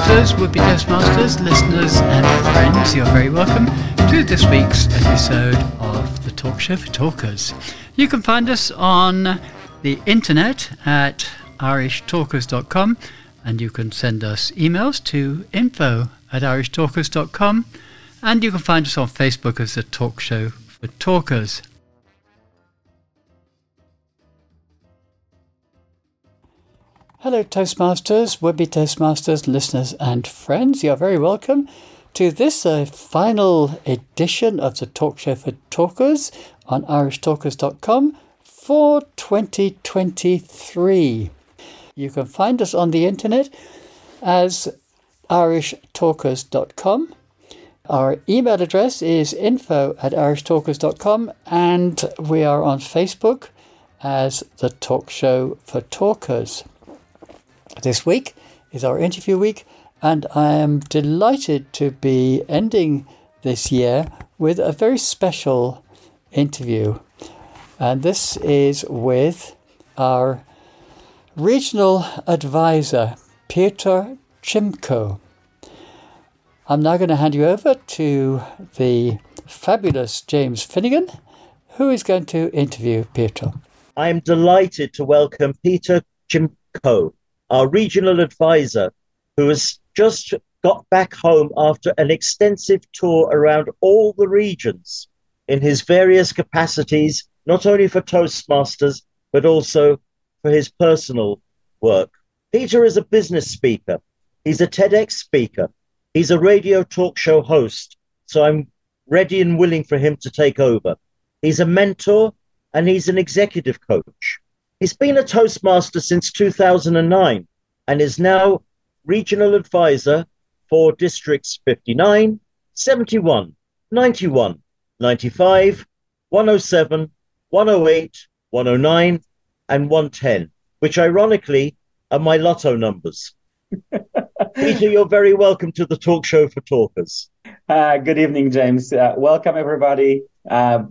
Toastmasters, would be Toastmasters, listeners, and friends, you're very welcome to this week's episode of the Talk Show for Talkers. You can find us on the internet at irishtalkers.com and you can send us emails to info at irishtalkers.com and you can find us on Facebook as the Talk Show for Talkers. Hello, Toastmasters, would be Toastmasters, listeners, and friends. You're very welcome to this uh, final edition of the Talk Show for Talkers on irishtalkers.com for 2023. You can find us on the internet as irishtalkers.com. Our email address is info at irishtalkers.com, and we are on Facebook as the Talk Show for Talkers. This week is our interview week, and I am delighted to be ending this year with a very special interview. And this is with our regional advisor, Peter Chimko. I'm now going to hand you over to the fabulous James Finnegan, who is going to interview Peter. I am delighted to welcome Peter Chimko our regional advisor, who has just got back home after an extensive tour around all the regions in his various capacities, not only for Toastmasters, but also for his personal work. Peter is a business speaker, he's a TEDx speaker, he's a radio talk show host, so I'm ready and willing for him to take over. He's a mentor and he's an executive coach. He's been a Toastmaster since 2009 and is now regional advisor for districts 59, 71, 91, 95, 107, 108, 109, and 110, which ironically are my lotto numbers. Peter, you're very welcome to the talk show for talkers. Uh, good evening, James. Uh, welcome, everybody. Uh,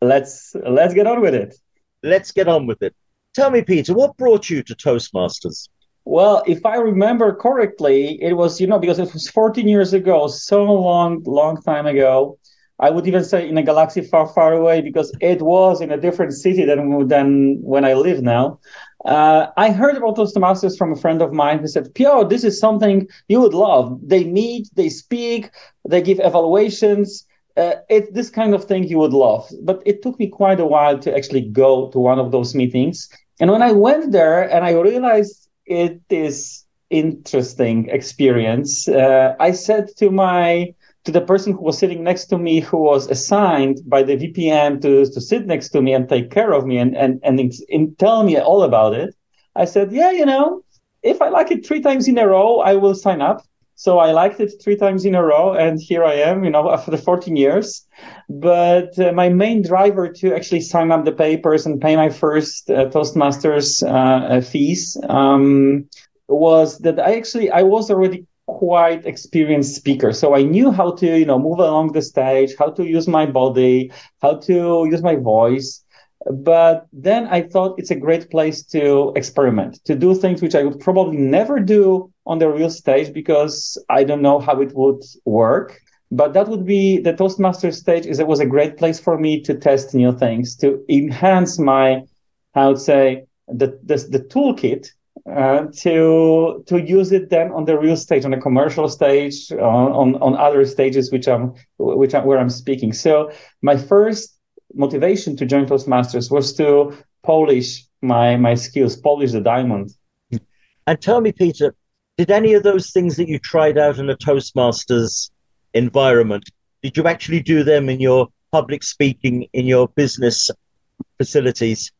let's let's get on with it. Let's get on with it. Tell me, Peter, what brought you to Toastmasters? Well, if I remember correctly, it was, you know, because it was 14 years ago, so long, long time ago. I would even say in a galaxy far, far away because it was in a different city than, than when I live now. Uh, I heard about Toastmasters from a friend of mine who said, Pio, this is something you would love. They meet, they speak, they give evaluations. Uh, it's this kind of thing you would love. But it took me quite a while to actually go to one of those meetings. And when I went there and I realized it is interesting experience, uh, I said to my to the person who was sitting next to me, who was assigned by the VPM to, to sit next to me and take care of me and, and, and, and tell me all about it. I said, yeah, you know, if I like it three times in a row, I will sign up. So I liked it three times in a row, and here I am, you know, after 14 years. But uh, my main driver to actually sign up the papers and pay my first uh, Toastmasters uh, uh fees um, was that I actually I was already quite experienced speaker, so I knew how to, you know, move along the stage, how to use my body, how to use my voice. But then I thought it's a great place to experiment, to do things which I would probably never do on the real stage because I don't know how it would work. But that would be the Toastmaster stage is it was a great place for me to test new things, to enhance my, I would say, the, the, the toolkit uh, to to use it then on the real stage, on the commercial stage, on, on, on other stages which I'm which I'm, where I'm speaking. So my first motivation to join Toastmasters was to polish my my skills, polish the diamond. And tell me, Peter, did any of those things that you tried out in a Toastmasters environment, did you actually do them in your public speaking, in your business facilities?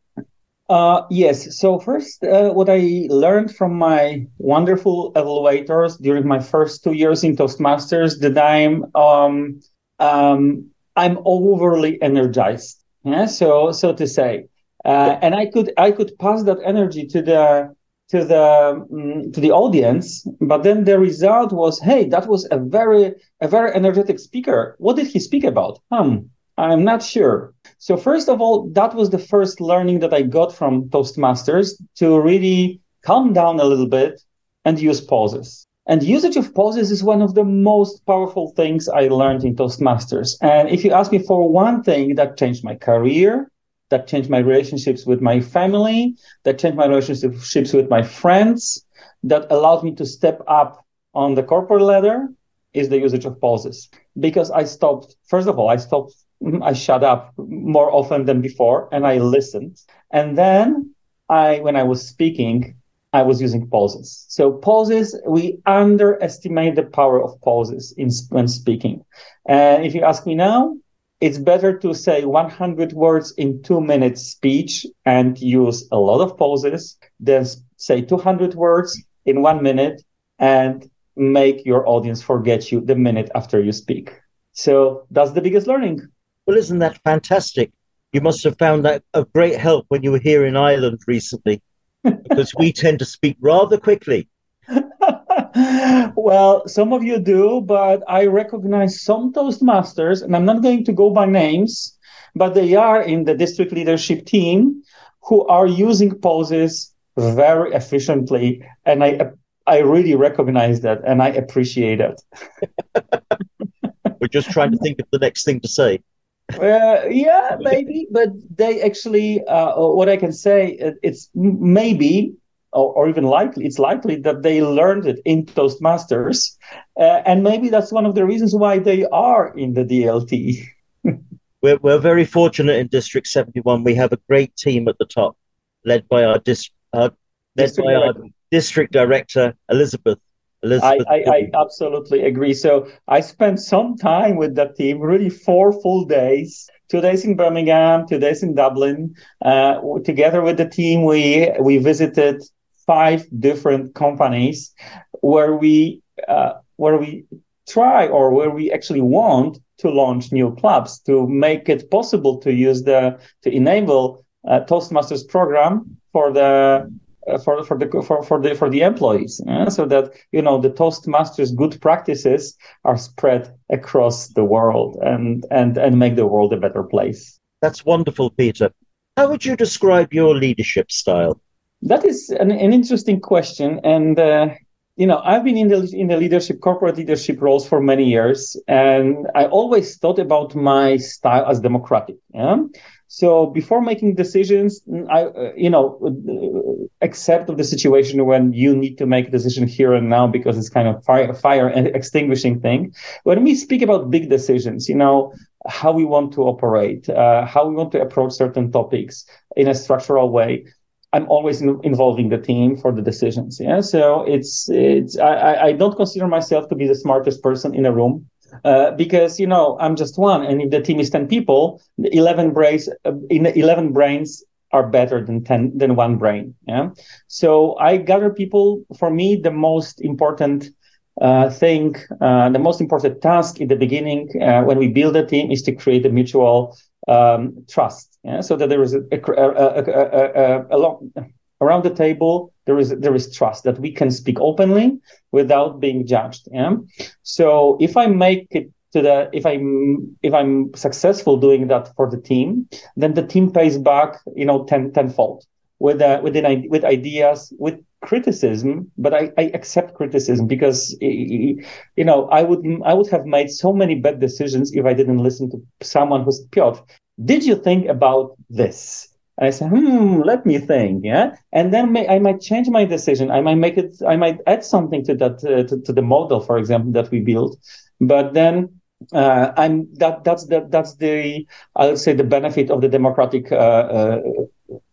Uh, yes. So first, uh, what I learned from my wonderful evaluators during my first two years in Toastmasters, that I'm um, um, I'm overly energized. Yeah, so so to say, uh, and I could I could pass that energy to the to the um, to the audience, but then the result was, hey, that was a very a very energetic speaker. What did he speak about? Hmm, I'm not sure. So first of all, that was the first learning that I got from Toastmasters to really calm down a little bit and use pauses. And usage of pauses is one of the most powerful things I learned in Toastmasters. And if you ask me for one thing that changed my career, that changed my relationships with my family, that changed my relationships with my friends, that allowed me to step up on the corporate ladder is the usage of pauses. Because I stopped, first of all, I stopped, I shut up more often than before and I listened. And then I, when I was speaking, I was using pauses. So pauses, we underestimate the power of pauses in when speaking. And if you ask me now, it's better to say 100 words in two minutes speech and use a lot of pauses than say 200 words in one minute and make your audience forget you the minute after you speak. So that's the biggest learning. Well, isn't that fantastic? You must have found that a great help when you were here in Ireland recently because we tend to speak rather quickly. well, some of you do, but I recognize some Toastmasters, and I'm not going to go by names, but they are in the district leadership team who are using pauses very efficiently. And I, I really recognize that and I appreciate it. We're just trying to think of the next thing to say. Uh, yeah, maybe, but they actually, uh, what I can say, it's maybe, or, or, even likely, it's likely that they learned it in Toastmasters, uh, and maybe that's one of the reasons why they are in the DLT. we're we're very fortunate in District Seventy One. We have a great team at the top, led by our dis, led district by our district director Elizabeth I, I, I, absolutely agree. So I spent some time with that team, really four full days, two days in Birmingham, two days in Dublin. Uh, together with the team, we we visited five different companies where we uh, where we try or where we actually want to launch new clubs to make it possible to use the to enable uh, Toastmasters program for the for for the for, for the for the employees uh, so that you know the toastmasters good practices are spread across the world and and and make the world a better place. That's wonderful peter. How would you describe your leadership style? That is an, an interesting question and uh, you know i've been in the in the leadership corporate leadership roles for many years and i always thought about my style as democratic yeah so before making decisions, I, uh, you know, accept of the situation when you need to make a decision here and now because it's kind of fire, fire extinguishing thing. When we speak about big decisions, you know, how we want to operate, uh, how we want to approach certain topics in a structural way. I'm always in, involving the team for the decisions. Yeah, so it's it's I, I don't consider myself to be the smartest person in a room. Uh, because you know I'm just one, and if the team is ten people, eleven brains uh, in eleven brains are better than ten than one brain. Yeah. So I gather people. For me, the most important uh, thing, uh, the most important task in the beginning uh, when we build a team is to create a mutual um, trust. Yeah. So that there is a, a, a, a long around the table there is there is trust that we can speak openly without being judged yeah? So if i make it to the if i'm if i'm successful doing that for the team then the team pays back you know ten tenfold with uh, with, an, with ideas with criticism but I, I accept criticism because you know i would i would have made so many bad decisions if i didn't listen to someone who's piotr did you think about this I say, hmm, let me think, yeah, and then may, I might change my decision. I might make it. I might add something to that uh, to, to, the model, for example, that we built. But then uh, I'm that that's the that's the I would say the benefit of the democratic uh, uh,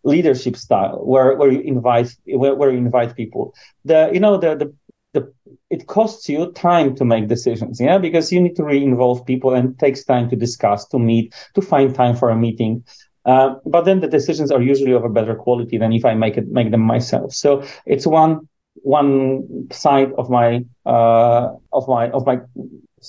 leadership style, where where you invite where, where you invite people. The you know the the the, it costs you time to make decisions, yeah, because you need to re-involve people and it takes time to discuss, to meet, to find time for a meeting. Uh, but then the decisions are usually of a better quality than if I make it make them myself. So it's one one side of my uh, of my of my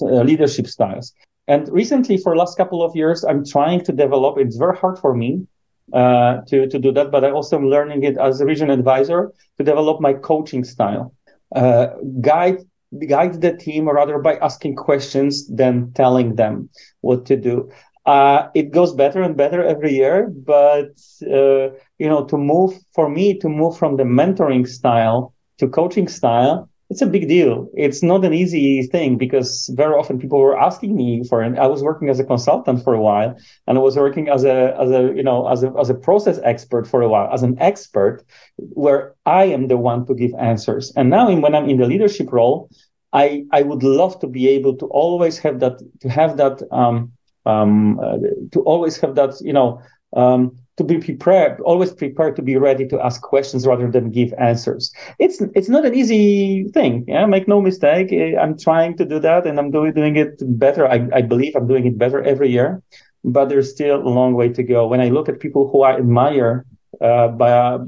uh, leadership styles. And recently, for last couple of years, I'm trying to develop. It's very hard for me uh, to to do that, but I also am learning it as a region advisor to develop my coaching style. Uh, guide guide the team rather by asking questions than telling them what to do. Uh, it goes better and better every year, but uh, you know, to move for me to move from the mentoring style to coaching style it's a big deal. It's not an easy thing because very often people were asking me for. I was working as a consultant for a while and I was working as a, as a, you know, as a, as a process expert for a while, as an expert where I am the one to give answers. And now when I'm in the leadership role, I, I would love to be able to always have that, to have that, um, um, uh, to always have that, you know, um, to be prepared, always prepared to be ready to ask questions rather than give answers. It's it's not an easy thing. Yeah, make no mistake. Eh, I'm trying to do that, and I'm doing doing it better. I, I believe I'm doing it better every year, but there's still a long way to go. When I look at people who I admire uh, by uh,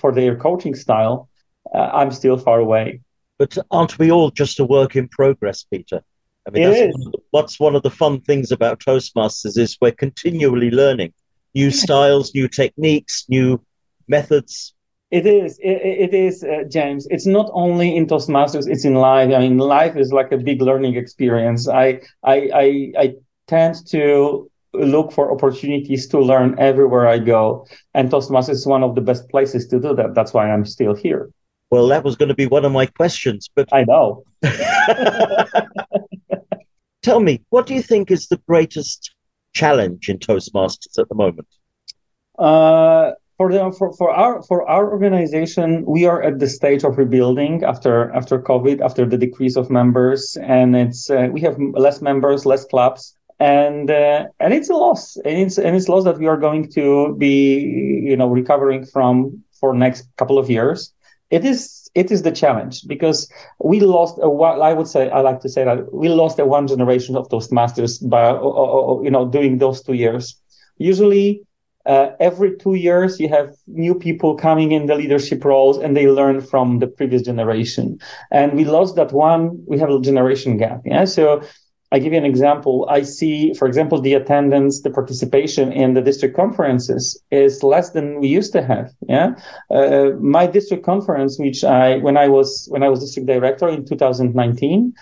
for their coaching style, uh, I'm still far away. But aren't we all just a work in progress, Peter? I mean, that's one, the, what's one of the fun things about Toastmasters is we're continually learning new styles, new techniques, new methods. It is. It, it is, uh, James. It's not only in Toastmasters; it's in life. I mean, life is like a big learning experience. I, I, I, I tend to look for opportunities to learn everywhere I go, and Toastmasters is one of the best places to do that. That's why I'm still here. Well, that was going to be one of my questions, but I know. Tell me, what do you think is the greatest challenge in Toastmasters at the moment? Uh, for, the, for, for our for our organization, we are at the stage of rebuilding after after COVID, after the decrease of members, and it's uh, we have less members, less clubs, and uh, and it's a loss, and it's and it's loss that we are going to be you know recovering from for next couple of years. It is it is the challenge because we lost a while. I would say I like to say that we lost a one generation of Toastmasters by you know doing those two years. Usually, uh, every two years you have new people coming in the leadership roles and they learn from the previous generation. And we lost that one. We have a generation gap. Yeah, so I give you an example. I see, for example, the attendance, the participation in the district conferences is less than we used to have. Yeah, uh, my district conference, which I when I was when I was district director in 2019,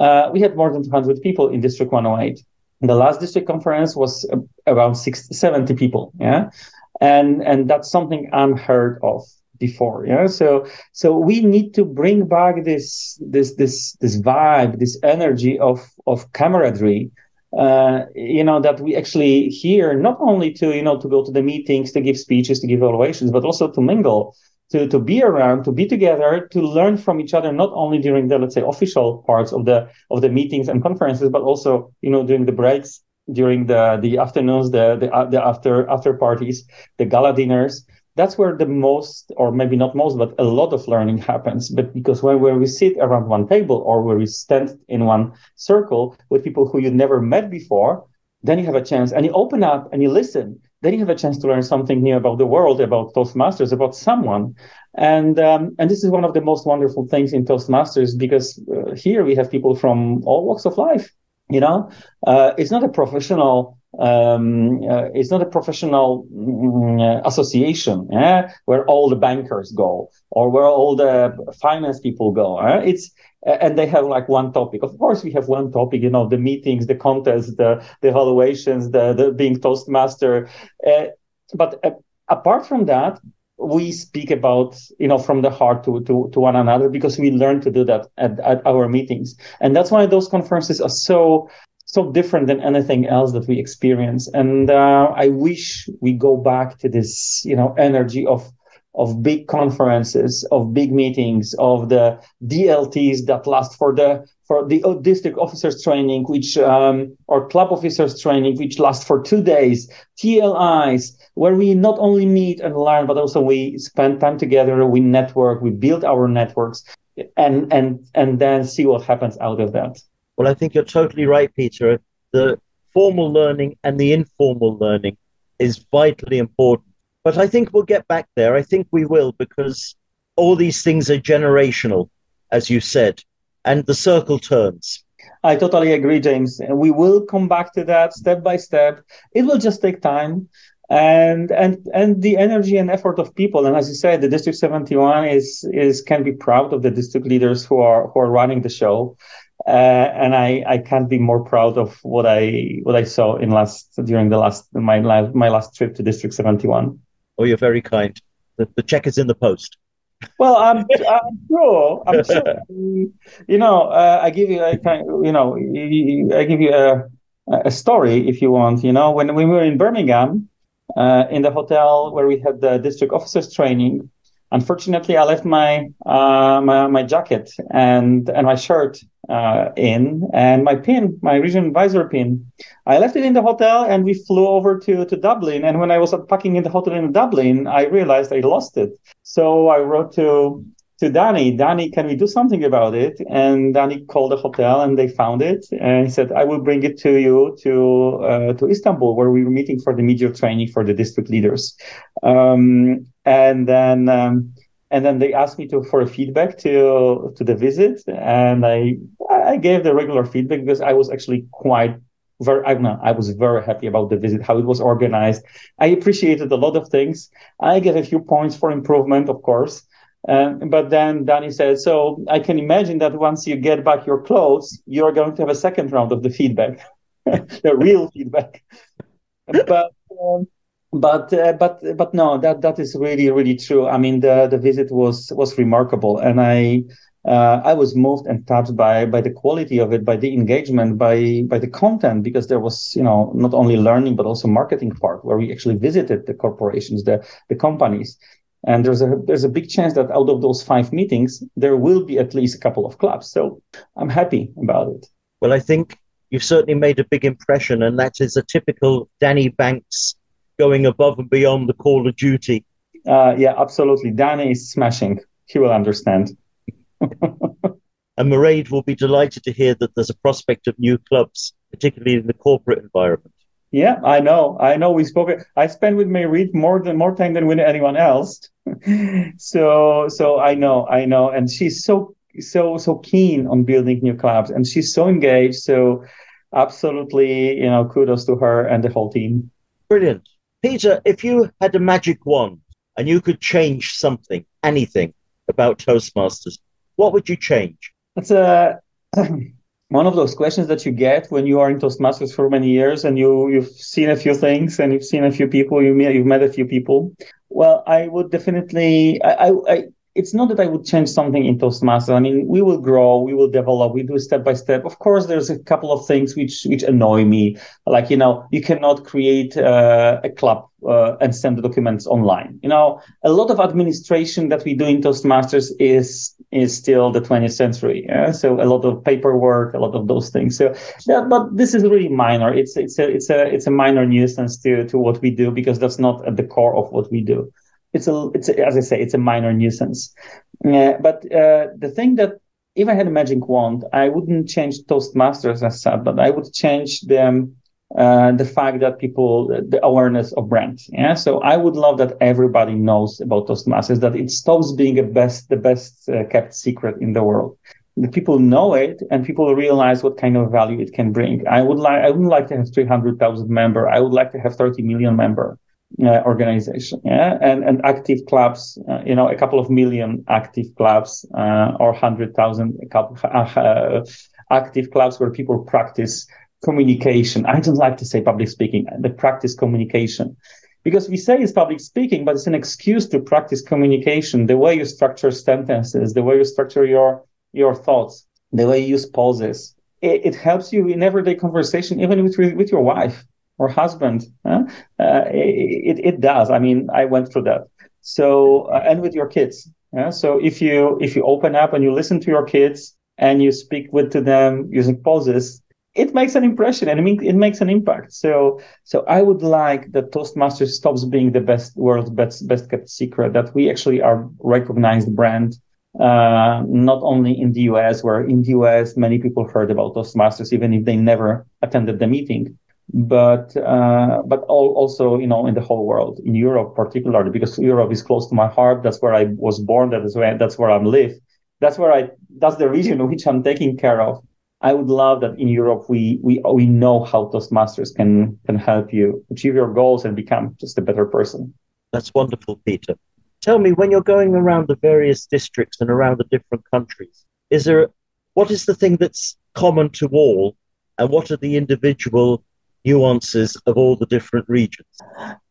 uh, we had more than 200 people in District 108. The last district conference was around 60, 70 people. Yeah, and and that's something unheard of before yeah so so we need to bring back this this this this vibe this energy of of camaraderie uh, you know that we actually hear not only to you know to go to the meetings to give speeches to give evaluations but also to mingle to to be around to be together to learn from each other not only during the let's say official parts of the of the meetings and conferences but also you know during the breaks during the the afternoons the the, the after after parties the gala dinners that's where the most, or maybe not most, but a lot of learning happens. But because when, when we sit around one table or where we stand in one circle with people who you never met before, then you have a chance and you open up and you listen. Then you have a chance to learn something new about the world, about Toastmasters, about someone. And, um, and this is one of the most wonderful things in Toastmasters because uh, here we have people from all walks of life. You know, uh, it's not a professional um, uh, it's not a professional mm, association yeah, where all the bankers go or where all the finance people go. Eh? It's and they have like one topic. Of course, we have one topic. You know, the meetings, the contests, the, the evaluations, the, the being Toastmaster. Uh, but apart from that, we speak about you know from the heart to, to, to one another because we learn to do that at, at our meetings and that's why those conferences are so so different than anything else that we experience. And uh, I wish we go back to this, you know, energy of of big conferences, of big meetings, of the DLTs that last for the for the district officers training, which um, or club officers training, which lasts for two days, TLIs, where we not only meet and learn, but also we spend time together, we network, we build our networks, and and and then see what happens out of that. Well, I think you're totally right, Peter. The formal learning and the informal learning is vitally important. But I think we'll get back there. I think we will because all these things are generational, as you said, and the circle turns. I totally agree, James. And we will come back to that step by step. It will just take time and and and the energy and effort of people and as you said the district 71 is is can be proud of the district leaders who are who are running the show uh, and I, I can't be more proud of what I what I saw in last during the last my last my last trip to District 71. Oh, you're very kind. The, the check is in the post. Well, I'm, I'm sure. I'm sure. you know, uh, I give you a kind. You know, I give you a a story if you want. You know, when we were in Birmingham, uh, in the hotel where we had the district officers training, unfortunately, I left my uh, my, my jacket and and my shirt uh, in, and my pin, my region advisor pin. I left it in the hotel, and we flew over to to Dublin. And when I was unpacking in the hotel in Dublin, I realized I lost it. So I wrote to to Danny, Danny, can we do something about it? And Danny called the hotel and they found it. And he said, I will bring it to you to uh, to Istanbul, where we were meeting for the media training for the district leaders. Um, and then um, and then they asked me to for a feedback to to the visit, and I I gave the regular feedback because I was actually quite very I, know, I was very happy about the visit, how it was organized. I appreciated a lot of things. I gave a few points for improvement, of course. Um, but then Danny said, so I can imagine that once you get back your clothes, you're going to have a second round of the feedback, the real feedback. but um, but uh, but but no, that that is really really true. I mean, the the visit was was remarkable, and I. Uh, I was moved and touched by by the quality of it, by the engagement, by by the content, because there was you know not only learning but also marketing part where we actually visited the corporations, the the companies, and there's a there's a big chance that out of those five meetings, there will be at least a couple of clubs. So I'm happy about it. Well, I think you've certainly made a big impression, and that is a typical Danny Banks going above and beyond the call of duty. Uh, yeah, absolutely. Danny is smashing. He will understand. and Mairead will be delighted to hear that there's a prospect of new clubs, particularly in the corporate environment. Yeah, I know. I know. We spoke. I spent with Mairead more than more time than with anyone else. so, so I know. I know. And she's so so so keen on building new clubs, and she's so engaged. So, absolutely, you know, kudos to her and the whole team. Brilliant, Peter. If you had a magic wand and you could change something, anything about Toastmasters, what would you change? That's uh, a one of those questions that you get when you are in Toastmasters for many years and you you've seen a few things and you've seen a few people, you you've met a few people. Well, I would definitely. I, I, I it's not that I would change something in Toastmasters. I mean, we will grow, we will develop, we do step by step. Of course, there's a couple of things which which annoy me, like you know, you cannot create uh, a club uh, and send the documents online. You know, a lot of administration that we do in Toastmasters is is still the 20th century. Yeah? So a lot of paperwork, a lot of those things. So, yeah, but this is really minor. It's it's a it's a it's a minor nuisance to to what we do because that's not at the core of what we do it's a it's a, as I say, it's a minor nuisance. Uh, but uh, the thing that if I had a magic wand, I wouldn't change Toastmasters as such, but I would change the uh, the fact that people the awareness of brand. Yeah, so I would love that everybody knows about Toastmasters, that it stops being a best the best uh, kept secret in the world. The people know it and people realize what kind of value it can bring. I would like I wouldn't like to have three hundred thousand member. I would like to have thirty million member uh, organization yeah? And and active clubs uh, you know a couple of million active clubs uh, or 100,000 uh, active clubs where people practice communication. I don't like to say public speaking the practice communication. Because we say it's public speaking but it's an excuse to practice communication. The way you structure sentences the way you structure your your thoughts the way you use pauses it, it helps you in everyday conversation even with with your wife or husband. Uh, it, it does. I mean, I went through that. So, uh, and with your kids. Yeah? So if you, if you open up and you listen to your kids and you speak with to them using pauses, it makes an impression and it makes an impact. So, so I would like that Toastmasters stops being the best world's best, best kept secret, that we actually are recognized brand uh, not only in the US, where in the US many people heard about Toastmasters, even if they never attended the meeting, but uh, but also you know in the whole world in Europe particularly because Europe is close to my heart that's where I was born that is where that's where I'm live. That's where I that's the region which I'm taking care of. I would love that in Europe we we we know how Toastmasters can can help you achieve your goals and become just a better person. That's wonderful Peter. Tell me when you're going around the various districts and around the different countries is there what is the thing that's common to all and what are the individual nuances of all the different regions?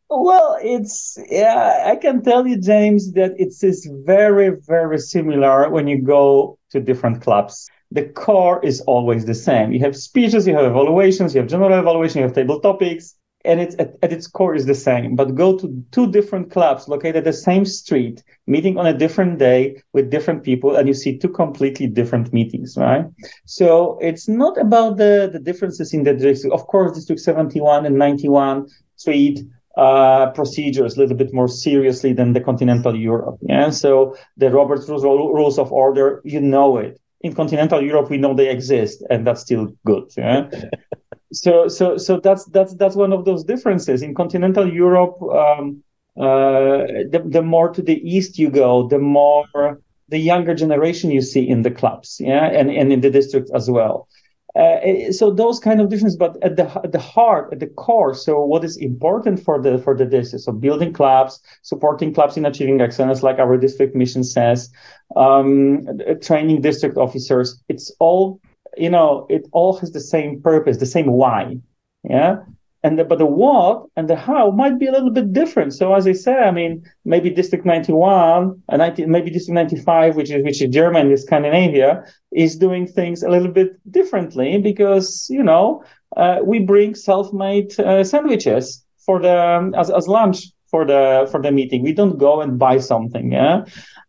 Well, it's yeah, I can tell you, James, that it's is very, very similar when you go to different clubs. The core is always the same. You have speeches, you have evaluations, you have general evaluation, you have table topics, and it's at, at, its core is the same. But go to two different clubs located at the same street, meeting on a different day with different people, and you see two completely different meetings, right? So it's not about the, the differences in the district. Of course, District 71 and 91 treat uh, procedures a little bit more seriously than the continental Europe. Yeah. So the Robert's rules, rules of order, you know it. In continental Europe, we know they exist, and that's still good. Yeah. So so so that's that's that's one of those differences in continental Europe. Um, uh, the, the more to the east you go, the more the younger generation you see in the clubs, yeah, and, and in the district as well. Uh, so those kind of differences, but at the at the heart, at the core. So what is important for the for the district? So building clubs, supporting clubs in achieving excellence, like our district mission says, um, training district officers. It's all you know, it all has the same purpose, the same why. Yeah. And the, but the what and the how might be a little bit different. So as I said, I mean, maybe District 91 and 90, maybe District 95, which is which is Germany, Scandinavia, is doing things a little bit differently because you know uh, we bring self-made uh, sandwiches for the um, as as lunch for the for the meeting. We don't go and buy something. Yeah.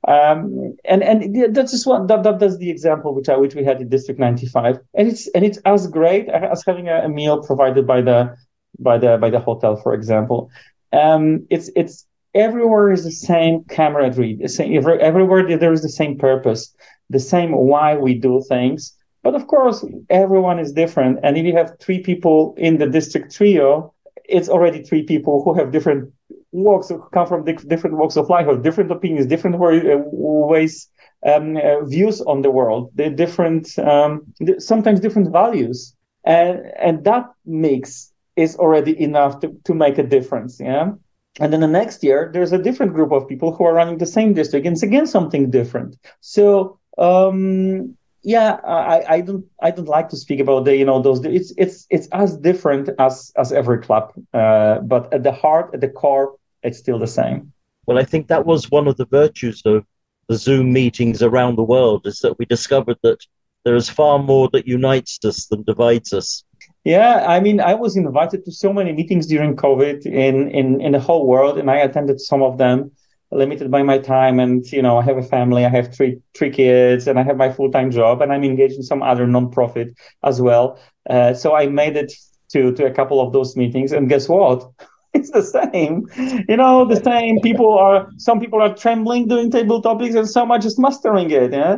Um, and and that's just one that, that that's the example which I which we had in District 95, and it's and it's as great as having a, a meal provided by the by the by the hotel, for example. Um, it's it's everywhere is the same camaraderie, the same everywhere there is the same purpose, the same why we do things. But of course, everyone is different, and if you have three people in the district trio, it's already three people who have different walks come from different walks of life, have different opinions, different uh, ways, um, uh, views on the world, the different, um, sometimes different values, and and that mix is already enough to, to make a difference. Yeah. And then the next year, there's a different group of people who are running the same district, and it's again something different. So um, yeah, I, I don't I don't like to speak about the you know those it's it's it's as different as as every club, uh, but at the heart, at the core, it's still the same. Well, I think that was one of the virtues of the Zoom meetings around the world is that we discovered that there is far more that unites us than divides us. Yeah, I mean, I was invited to so many meetings during COVID in in in the whole world, and I attended some of them limited by my time and you know i have a family i have three three kids and i have my full-time job and i'm engaged in some other non-profit as well. Uh, so i made it to to a couple of those meetings and guess what? It's the same. You know the same. People are some people are trembling doing table topics and some are just mastering it yeah?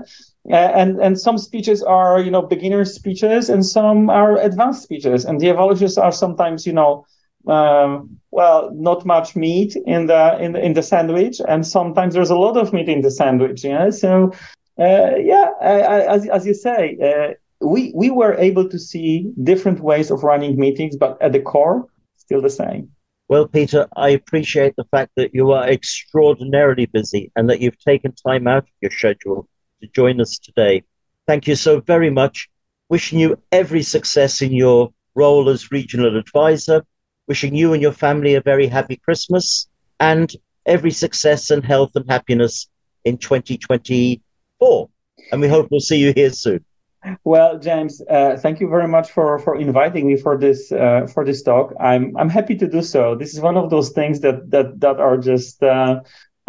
Uh, and and some speeches are you know beginner speeches and some are advanced speeches and the evaluations are sometimes you know um, well, not much meat in the in the, in the sandwich, and sometimes there's a lot of meat in the sandwich. Yeah, so uh, yeah, I, I, as as you say, uh, we we were able to see different ways of running meetings, but at the core, still the same. Well, Peter, I appreciate the fact that you are extraordinarily busy and that you've taken time out of your schedule to join us today. Thank you so very much. Wishing you every success in your role as regional advisor wishing you and your family a very happy Christmas and every success and health and happiness in 2024. And we hope we'll see you here soon. Well, James, uh, thank you very much for, for inviting me for this uh, for this talk. I'm I'm happy to do so. This is one of those things that that that are just uh,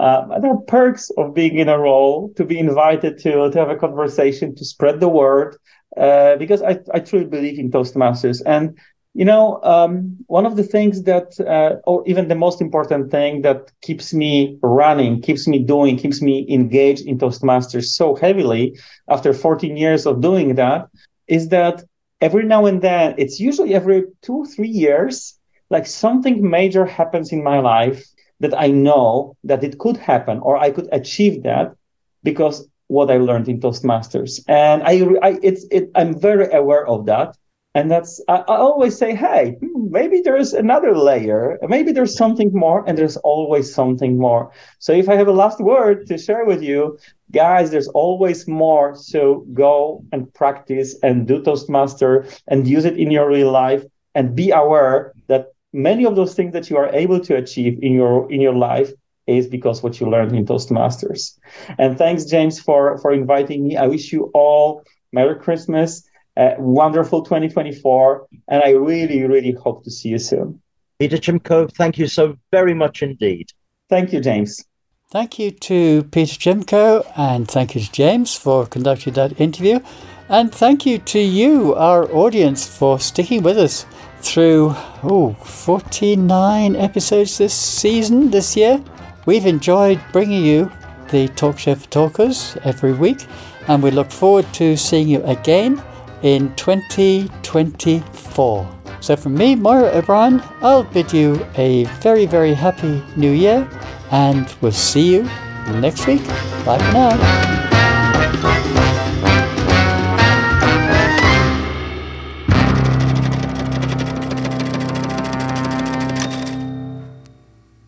uh, there are perks of being in a role to be invited to to have a conversation to spread the word uh, because I I truly believe in Toastmasters and you know, um, one of the things that, uh, or even the most important thing that keeps me running, keeps me doing, keeps me engaged in Toastmasters so heavily after 14 years of doing that is that every now and then, it's usually every two, three years, like something major happens in my life that I know that it could happen or I could achieve that because what I learned in Toastmasters. And I, I it's, it, I'm very aware of that and that's I, I, always say hey hmm, maybe there's another layer maybe there's something more and there's always something more so if i have a last word to share with you guys there's always more so go and practice and do toastmaster and use it in your real life and be aware that many of those things that you are able to achieve in your in your life is because what you learned in Toastmasters. And thanks, James, for for inviting me. I wish you all Merry Christmas, uh, wonderful 2024, and I really, really hope to see you soon. Peter Chimko, thank you so very much indeed. Thank you, James. Thank you to Peter Chimko and thank you to James for conducting that interview. And thank you to you, our audience, for sticking with us through oh, 49 episodes this season, this year. We've enjoyed bringing you the Talk Show for Talkers every week, and we look forward to seeing you again in 2024. So, from me, Moira O'Brien, I'll bid you a very, very happy new year, and we'll see you next week. Bye for now.